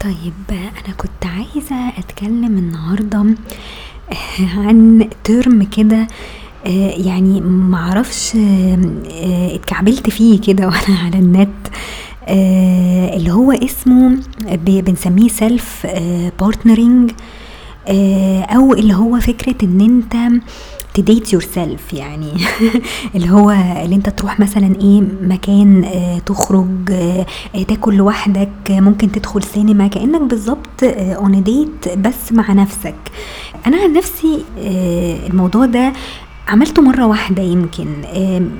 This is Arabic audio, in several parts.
طيب أنا كنت عايزة أتكلم النهاردة عن term كده آه، يعني معرفش آه، اتكعبلت فيه كده وأنا على النت آه، اللي هو اسمه بنسميه self partnering أو اللي هو فكرة إن أنت تديت يور سيلف يعني. اللي هو اللي انت تروح مثلا إيه مكان آه تخرج آه تاكل لوحدك آه ممكن تدخل سينما كأنك بالظبط on date بس مع نفسك. أنا عن نفسي آه الموضوع ده عملته مرة واحدة يمكن.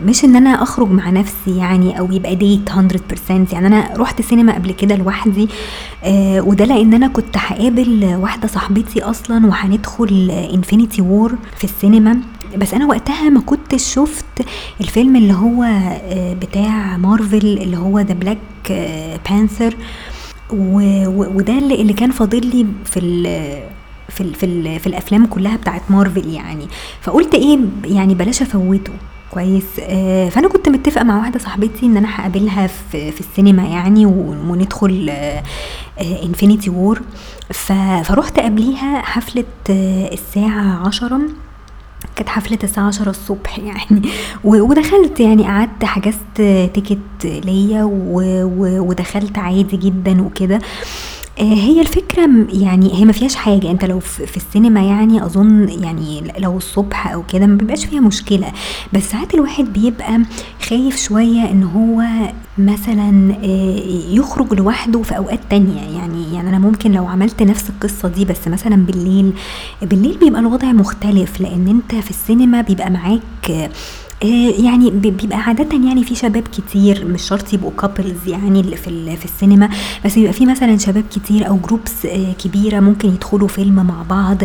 مش إن أنا أخرج مع نفسي يعني أو يبقى date 100% يعني أنا رحت سينما قبل كده لوحدي آه، وده لأن أنا كنت هقابل واحدة صاحبتي أصلا وهندخل Infinity War في السينما بس أنا وقتها ما كنتش شفت الفيلم اللي هو آه، بتاع مارفل اللي هو The Black Panther وده اللي كان فاضل لي في في في, في الأفلام كلها بتاعت مارفل يعني. فقلت إيه يعني بلاش أفوته. كويس. آه فأنا كنت متفقة مع واحدة صاحبتي إن أنا هقابلها في, في السينما يعني وندخل آه Infinity War فروحت قبليها حفلة آه الساعة عشرة. كانت حفلة الساعة عشرة الصبح يعني. ودخلت يعني قعدت حجزت تيكت ليا ودخلت عادي جدا وكده. آه، هي الفكرة يعني هي ما فيهاش حاجة. انت لو في السينما يعني أظن يعني لو الصبح أو كده ما بيبقاش فيها مشكلة. بس ساعات الواحد بيبقى خايف شوية إن هو مثلا آه، يخرج لوحده في أوقات تانية. يعني يعني أنا ممكن لو عملت نفس القصة دي بس مثلا بالليل بالليل بيبقى الوضع مختلف. لأن أنت في السينما بيبقى معاك يعني بيبقى عادة يعني في شباب كتير مش شرط يبقوا couples يعني اللي في في السينما بس بيبقى في مثلا شباب كتير أو groups آه، كبيرة ممكن يدخلوا فيلم مع بعض.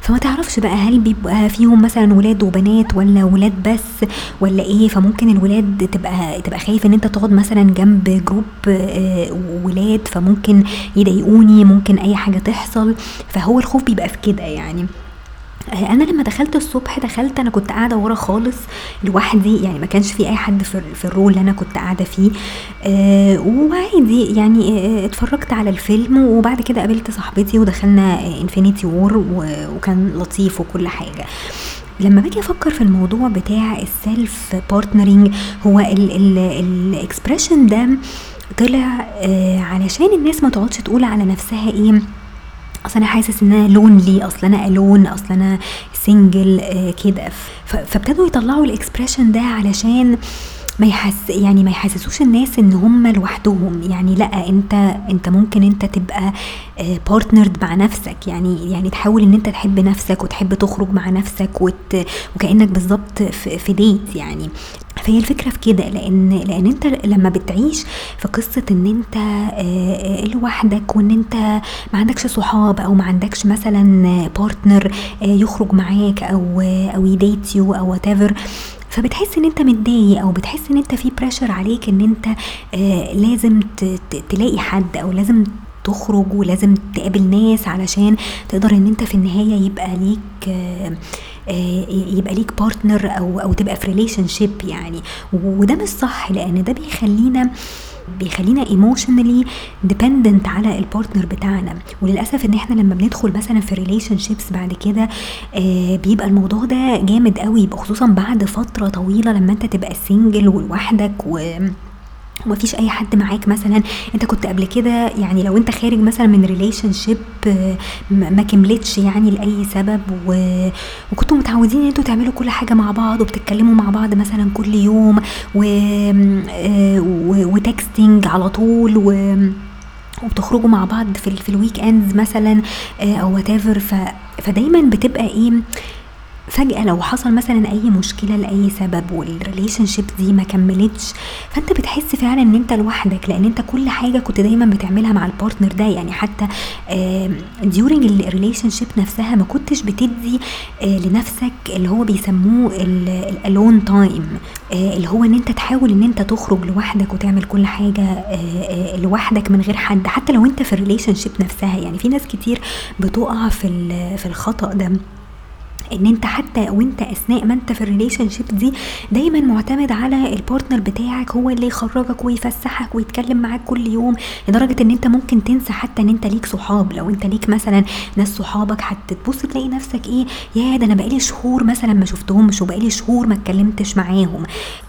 فما تعرفش بقى هل بيبقى فيهم مثلا ولاد وبنات ولا ولاد بس ولا إيه؟ فممكن الولاد تبقى تبقى خايف إن أنت تقعد مثلا جنب group آه، ولاد فممكن يضايقوني ممكن أي حاجة تحصل. فهو الخوف بيبقى في كده يعني. آه، أنا لما دخلت الصبح دخلت أنا كنت قاعدة ورا خالص لوحدي يعني ما كانش في أي حد في, ال row اللي أنا كنت قاعدة فيه. آه وعادي يعني آه اتفرجت على الفيلم وبعد كده قابلت صاحبتي ودخلنا Infinity War وكان لطيف وكل حاجة. لما باجي أفكر في الموضوع بتاع ال self-partnering هو ال expression ده طلع آه علشان الناس ما تقعدش تقول على نفسها إيه اصل أنا حاسس إن أنا lonely اصل أنا alone اصل أنا single آه كده. فابتدوا يطلعوا ال expression ده علشان ما يحس يعني ما يحسسوش الناس إن هم لوحدهم. يعني لأ أنت أنت ممكن أنت تبقى partnered مع نفسك. يعني يعني تحاول إن أنت تحب نفسك وتحب تخرج مع نفسك وت وكأنك بالظبط في date يعني. فهي الفكرة في كده لأن لأن أنت لما بتعيش في قصة إن أنت آه، لوحدك وإن أنت ما عندكش صحاب أو ما عندكش مثلا partner آه، يخرج معاك أو أو ي date you أو what فبتحس إن أنت متضايق أو بتحس إن أنت في pressure عليك إن أنت آه لازم تلاقي حد أو لازم تخرج ولازم تقابل ناس علشان تقدر إن أنت في النهاية يبقى ليك آه آه يبقى ليك partner أو أو تبقى في relationship يعني. وده مش صح لأن ده بيخلينا آه بيخلينا emotionally dependent على ال partner بتاعنا. وللأسف إن إحنا لما بندخل مثلا في relationships بعد كده آه بيبقى الموضوع ده جامد قوي خصوصا بعد فترة طويلة لما أنت تبقى single ولوحدك و ومفيش أي حد معاك مثلا. أنت كنت قبل كده يعني لو أنت خارج مثلا من relationship ما كملتش يعني لأي سبب و... وكنتوا متعودين إن أنتوا تعملوا كل حاجة مع بعض وبتتكلموا مع بعض مثلا كل يوم و... و... و texting على طول و... وبتخرجوا مع بعض في, في ال weekends مثلا آه، أو what f... فدايما بتبقى إيه فجأة لو حصل مثلا أي مشكلة لأي سبب وال relationship دي ما كملتش فأنت بتحس فعلا إن أنت لوحدك لأن أنت كل حاجة كنت دايما بتعملها مع ال partner ده. يعني حتى during ال relationship نفسها ما كنتش بتدي آه، لنفسك اللي هو بيسموه ال alone time آه، اللي هو إن أنت تحاول إن أنت تخرج لوحدك وتعمل كل حاجة آه، لوحدك من غير حد. حتى لو أنت في ال relationship نفسها يعني في ناس كتير بتقع في في الخطأ ده. إن أنت حتى وأنت أثناء ما أنت في ال relationship دي دايما معتمد على ال partner بتاعك هو اللي يخرجك ويفسحك ويتكلم معاك كل يوم لدرجة إن أنت ممكن تنسى حتى إن أنت ليك صحاب. لو أنت ليك مثلا ناس صحابك هتبص تلاقي نفسك إيه يا ده أنا بقالي شهور مثلا ما شفتهمش وبقالي شهور ما اتكلمتش معاهم.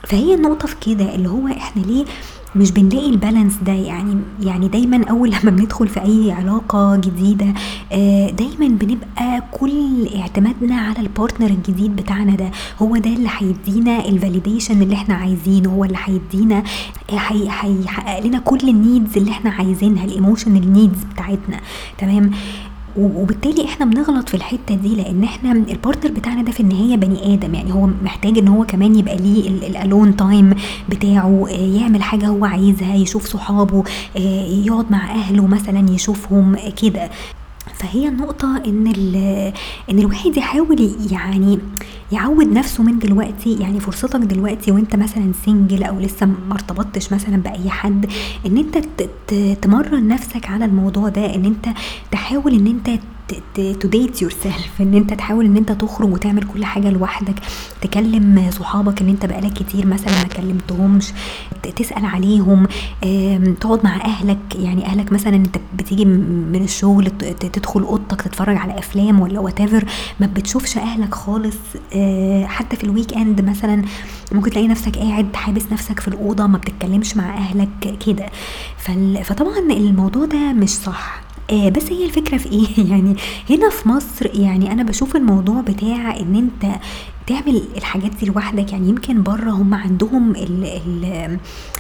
فهي النقطة في كده اللي هو إحنا ليه مش بنلاقي ال balance ده يعني يعني دايما أول لما بندخل في أي علاقة جديدة آه، دايما بنبقى كل اعتمادنا على ال partner الجديد بتاعنا ده. هو ده اللي هيدينا ال validation اللي إحنا عايزينه هو اللي هيدينا هيحقق لنا كل ال needs اللي إحنا عايزينها ال emotional needs بتاعتنا. تمام؟ وبالتالي إحنا بنغلط في الحتة دي لأن إحنا ال partner بتاعنا ده في النهاية بني آدم. يعني هو محتاج ان هو كمان يبقى ليه ال alone time بتاعه آه، يعمل حاجة هو عايزها يشوف صحابه آه، يقعد مع أهله مثلا يشوفهم كده. فهي النقطة إن إن الواحد يحاول يعني يعود نفسه من دلوقتي يعني فرصتك دلوقتي وأنت مثلا single أو لسه ما ارتبطتش مثلا بأي حد إن أنت تمرن نفسك على الموضوع ده إن أنت تحاول إن أنت to date yourself إن أنت تحاول إن أنت تخرج وتعمل كل حاجة لوحدك تكلم صحابك اللي أنت بقالك كتير مثلا ما كلمتهمش تسأل عليهم تقعد مع أهلك يعني أهلك مثلا أنت بتيجي من الشغل تدخل أوضتك تتفرج على أفلام ولا what ما بتشوفش أهلك خالص آه، حتى في ال weekend مثلا ممكن تلاقي نفسك قاعد حابس نفسك في الأوضة ما بتتكلمش مع أهلك كده. فطبعا الموضوع ده مش صح. آه بس هي الفكرة في إيه؟ يعني هنا في مصر يعني أنا بشوف الموضوع بتاع إن أنت تعمل الحاجات دي لوحدك. يعني يمكن بره هم عندهم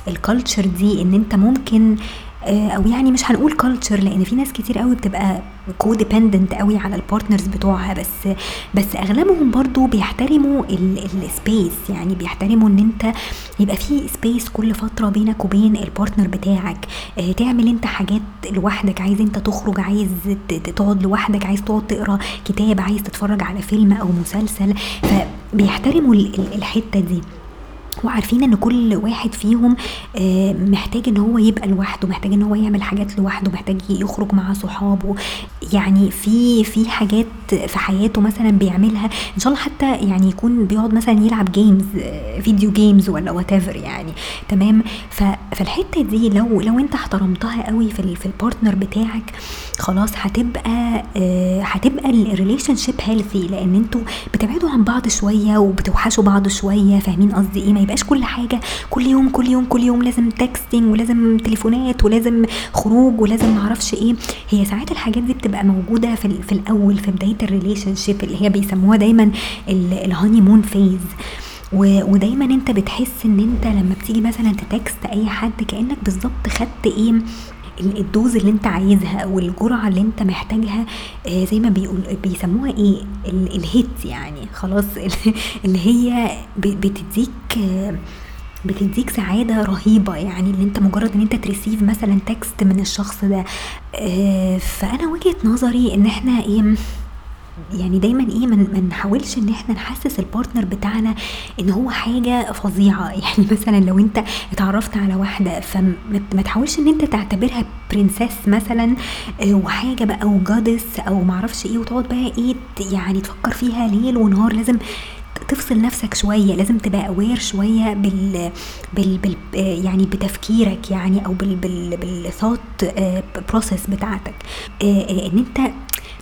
ال culture دي إن أنت ممكن آه، أو يعني مش هنقول culture لأن في ناس كتير قوي بتبقى codependent قوي على ال partners بتوعها بس بس أغلبهم برضو بيحترموا ال space يعني بيحترموا إن أنت يبقى في space كل فترة بينك وبين ال partner بتاعك. آه تعمل أنت حاجات لوحدك عايز أنت تخرج عايز تقعد لوحدك عايز تقعد تقرأ كتاب عايز تتفرج على فيلم أو مسلسل. فبيحترموا الحتة دي. وعارفين إن كل واحد فيهم آه، محتاج إن هو يبقى لوحده محتاج إن هو يعمل حاجات لوحده محتاج يخرج مع صحابه. يعني في في حاجات في حياته مثلا بيعملها إن شاء الله حتى يعني يكون بيقعد مثلا يلعب games video games ولا what يعني. تمام؟ فالحتة دي لو لو أنت احترمتها قوي في في ال partner بتاعك خلاص هتبقى آه، هتبقى ال relationship healthy لأن أنتوا بتبعدوا عن بعض شوية وبتوحشوا بعض شوية فاهمين قصدي إيه؟ ما يبقاش كل حاجة كل يوم كل يوم كل يوم لازم texting ولازم تليفونات ولازم خروج ولازم معرفش إيه. هي ساعات الحاجات دي بتبقى موجودة في, في الأول في بداية الريليشن شيب اللي هي بيسموها دايما ال honeymoon phase ودايما انت بتحس ان انت لما بتيجي مثلا ت text أي حد كأنك بالظبط خدت إيه ال dose اللي انت عايزها أو الجرعه اللي انت محتاجها آه زي ما بيقول بيسموها إيه؟ ال hit يعني. خلاص اللي هي بتديك بتديك سعادة رهيبة يعني ان انت مجرد ان انت ت receive مثلا text من الشخص ده. آه فأنا وجهة نظري إن إحنا إيه يعني دايما إيه ما نحاولش إن إحنا نحسس ال partner بتاعنا إن هو حاجة فظيعة. يعني مثلا لو أنت اتعرفت على واحدة فما تحاولش إن أنت تعتبرها princess مثلا آه، وحاجة بقى و goddess أو معرفش إيه وتقعد بقى إيه يعني تفكر فيها ليل ونهار. لازم تفصل نفسك شوية لازم تبقى aware شوية بال, بال, بال يعني بتفكيرك يعني أو بال بال بال thought process بتاعتك. آه، إن أنت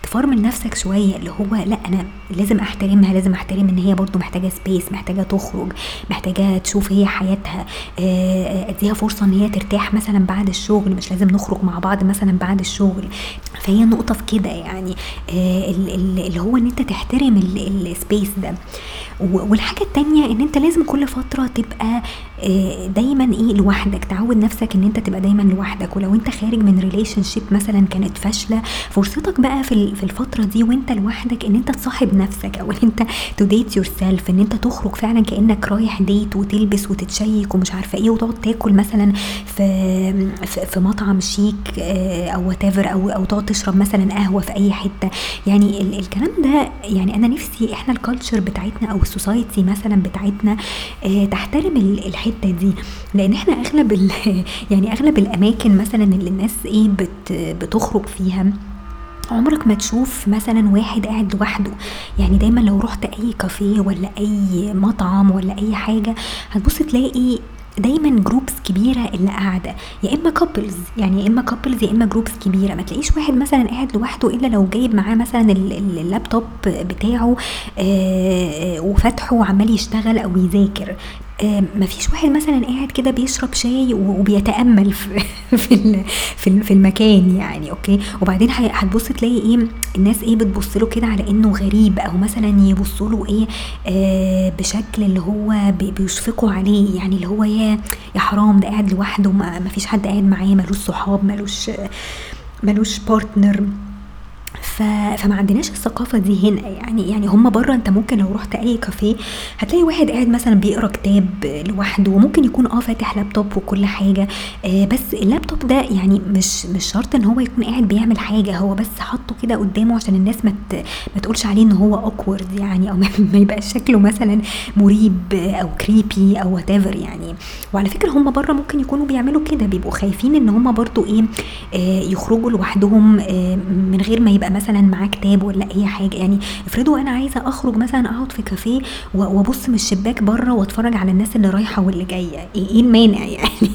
تفرمل نفسك شوية اللي هو لأ أنا لازم أحترمها لازم أحترم إن هي برضو محتاجة space محتاجة تخرج محتاجة تشوف هي حياتها آه، أديها فرصة إن هي ترتاح مثلا بعد الشغل مش لازم نخرج مع بعض مثلا بعد الشغل. فهي نقطة في كده يعني آه، اللي هو إن أنت تحترم ال space ده. والحاجة التانية إن أنت لازم كل فترة تبقى آه، دايما إيه لوحدك. تعود نفسك إن أنت تبقى دايما لوحدك. ولو أنت خارج من relationship مثلا كانت فاشلة فرصتك بقى في في الفترة دي وانت لوحدك ان انت تصاحب نفسك أو ان انت to date yourself ان انت تخرج فعلا كأنك رايح date وتلبس وتتشيك ومش عارفة إيه وتقعد تاكل مثلا في في مطعم شيك آه، أو what أو أو تقعد تشرب مثلا قهوة في أي حتة. يعني الكلام ده يعني أنا نفسي إحنا ال culture بتاعتنا أو ال society مثلا بتاعتنا آه، تحترم الحتة دي. لأن إحنا أغلب يعني أغلب الأماكن مثلا اللي الناس إيه بت بتخرج فيها عمرك ما تشوف مثلا واحد قاعد لوحده؟ يعني دايما لو رحت أي كافيه ولا أي مطعم ولا أي حاجة هتبص تلاقي دايما groups كبيرة اللي قاعدة. يا إما couples يعني يا إما couples يا إما groups كبيرة. ما تلاقيش واحد مثلا قاعد لوحده إلا لو جايب معاه مثلا اللابتوب بتاعه آه، وفتحه وعمال يشتغل أو يذاكر. مفيش واحد مثلا قاعد كده بيشرب شاي وبيتأمل في في في المكان يعني okay؟ وبعدين هتبص تلاقي إيه الناس إيه بتبص له كده على إنه غريب أو مثلا يبصوا له إيه آه بشكل اللي هو بيشفقوا عليه يعني اللي هو يا يا حرام ده قاعد لوحده ما فيش حد قاعد معاه ملوش صحاب ملوش ملوش partner ف... فما عندناش الثقافة دي هنا. يعني يعني هم بره انت ممكن لو رحت أي كافيه هتلاقي واحد قاعد مثلا بيقرأ كتاب لوحده وممكن يكون آه فاتح لابتوب وكل حاجة آه بس اللابتوب ده يعني مش مش شرط إن هو يكون قاعد بيعمل حاجة هو بس حاطه كده قدامه عشان الناس ما ما تقولش عليه إن هو awkward يعني أو ما يبقاش شكله مثلا مريب أو creepy أو what يعني. وعلى فكرة هم بره ممكن يكونوا بيعملوا كده بيبقوا خايفين إن هم برضو إيه آه يخرجوا لوحدهم آه من غير ما يبقى مثلا معاه كتاب ولا أي حاجة. يعني افرضوا أنا عايزة أخرج مثلا أقعد في كافيه وأبص من الشباك بره وأتفرج على الناس اللي رايحة واللي جاية. إيه, إيه المانع يعني؟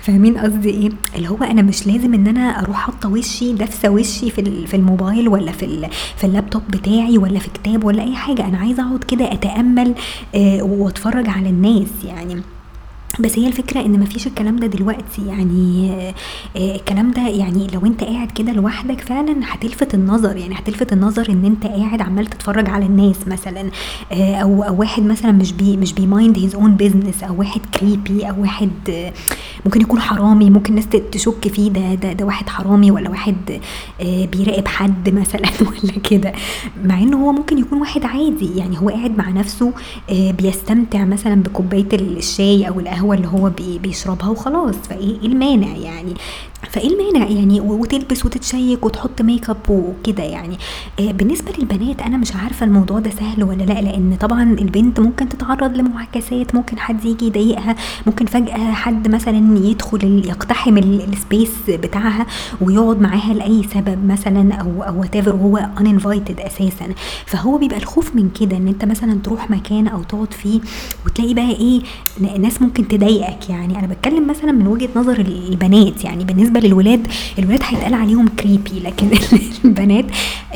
فاهمين قصدي إيه؟ اللي هو أنا مش لازم إن أنا أروح حاطه وشي دافسة وشي في في الموبايل ولا في في اللابتوب بتاعي ولا في كتاب ولا أي حاجة. أنا عايزة أقعد كده أتأمل آه وأتفرج على الناس يعني. بس هي الفكرة إن مفيش الكلام ده دلوقتي. يعني آه الكلام ده يعني لو أنت قاعد كده لوحدك فعلا هتلفت النظر. يعني هتلفت النظر إن أنت قاعد عمال تتفرج على الناس مثلا آه أو أو واحد مثلا مش بي مش بي mind his own business أو واحد creepy أو واحد آه ممكن يكون حرامي ممكن الناس تشك فيه ده ده, ده واحد حرامي ولا واحد آه بيراقب حد مثلا ولا كده. مع انه هو ممكن يكون واحد عادي. يعني هو قاعد مع نفسه آه بيستمتع مثلا بكوباية الشاي أو القهوة القهوه اللي هو بيشربها وخلاص. فإيه المانع يعني؟ فإيه المانع يعني وتلبس وتتشيك وتحط make up وكده يعني؟ آه بالنسبة للبنات أنا مش عارفة الموضوع ده سهل ولا لأ لأن طبعا البنت ممكن تتعرض لمعاكسات ممكن حد يجي يضايقها ممكن فجأة حد مثلا يدخل يقتحم ال space بتاعها ويقعد معاها لأي سبب مثلا أو أو what وهو uninvited أساسا. فهو بيبقى الخوف من كده إن أنت مثلا تروح مكان أو تقعد فيه وتلاقي بقى إيه ناس ممكن تضايقك يعني. أنا بتكلم مثلا من وجهة نظر البنات يعني. بالنسبة للولاد الولاد هيتقال عليهم كريبي لكن البنات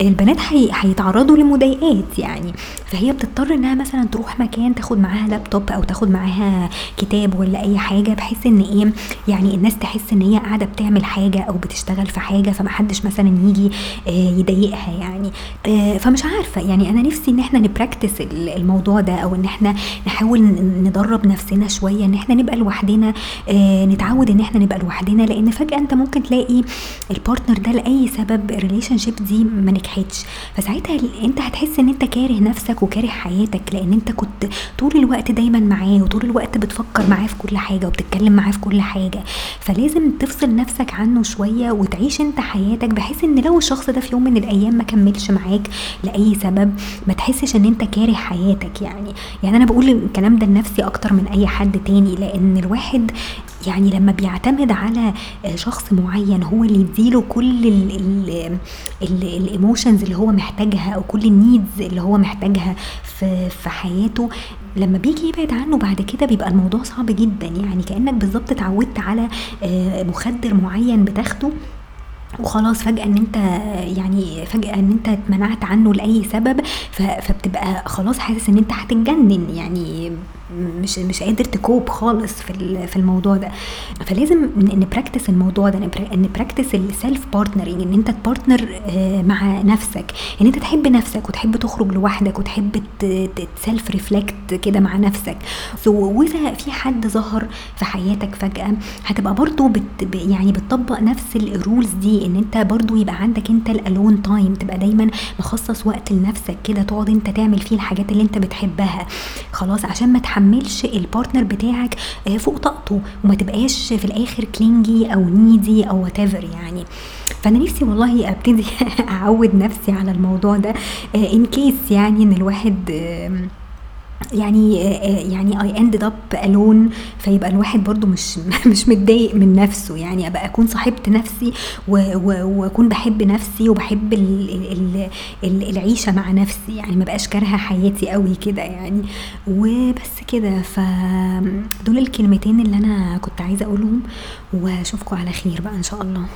البنات هيتعرضوا لمضايقات يعني. فهي بتضطر إنها مثلا تروح مكان تاخد معاها لابتوب أو تاخد معاها كتاب ولا أي حاجة بحيث إن إيه يعني الناس تحس إن هي قاعدة بتعمل حاجة أو بتشتغل في حاجة فمحدش مثلا يجي آه، يضايقها يعني. آه، فمش عارفة يعني. أنا نفسي إن إحنا ن practice الموضوع ده أو إن إحنا نحاول ندرب نفسنا شوية إن إحنا نبقى لوحدنا آه، نتعود إن إحنا نبقى لوحدنا لأن فجأة انت ممكن تلاقي ال partner ده لأي سبب ال relationship دي ما نجحتش. فساعتها انت هتحس ان انت كاره نفسك وكاره حياتك لأن انت كنت طول الوقت دايما معاه وطول الوقت بتفكر معاه في كل حاجة وبتتكلم معاه في كل حاجة. فلازم تفصل نفسك عنه شوية وتعيش انت حياتك بحيث ان لو الشخص ده في يوم من الأيام ما كملش معاك لأي سبب ما تحسش ان انت كاره حياتك يعني. يعني أنا بقول الكلام ده لنفسي أكتر من أي حد تاني لأن الواحد يعني لما بيعتمد على شخص معين هو اللي يديله كل ال emotions اللي هو محتاجها أو كل ال needs اللي هو محتاجها في في حياته لما بيجي يبعد عنه بعد كده بيبقى الموضوع صعب جدا. يعني كأنك بالظبط اتعودت على آه، مخدر معين بتاخده وخلاص فجأة إن أنت يعني فجأة إن أنت اتمنعت عنه لأي سبب فبتبقى خلاص حاسس إن أنت هتتجنن. يعني مش مش قادر ت cope خالص في في الموضوع ده. فلازم ن practice الموضوع ده ن practice ال self-partnering إن أنت ت partner آه، مع نفسك. إن أنت تحب نفسك وتحب تخرج لوحدك وتحب ت self reflect كده مع نفسك. وإذا في حد ظهر في حياتك فجأة هتبقى برضو بت يعني بتطبق نفس ال rules دي إن أنت برضو يبقى عندك أنت ال alone time تبقى دايما مخصص وقت لنفسك كده تقعد أنت تعمل فيه الحاجات اللي أنت بتحبها. خلاص عشان ما تحملش ال partner بتاعك آه، فوق طاقته وما تبقاش في الآخر clingy أو needy أو what يعني. فأنا نفسي والله أبتدي أعود نفسي على الموضوع ده ان آه، كيس يعني إن الواحد يعني يعني I ended up alone فيبقى الواحد برضه مش مش متضايق من نفسه. يعني أبقى أكون صاحبت نفسي وأكون باحب نفسي وباحب ال ال ال العيشة مع نفسي. يعني ما ابقاش كارهة حياتي أوي كده يعني. وبس كده فدول الكلمتين اللي أنا كنت عايزة أقولهم. وأشوفكم على خير بقى إن شاء الله.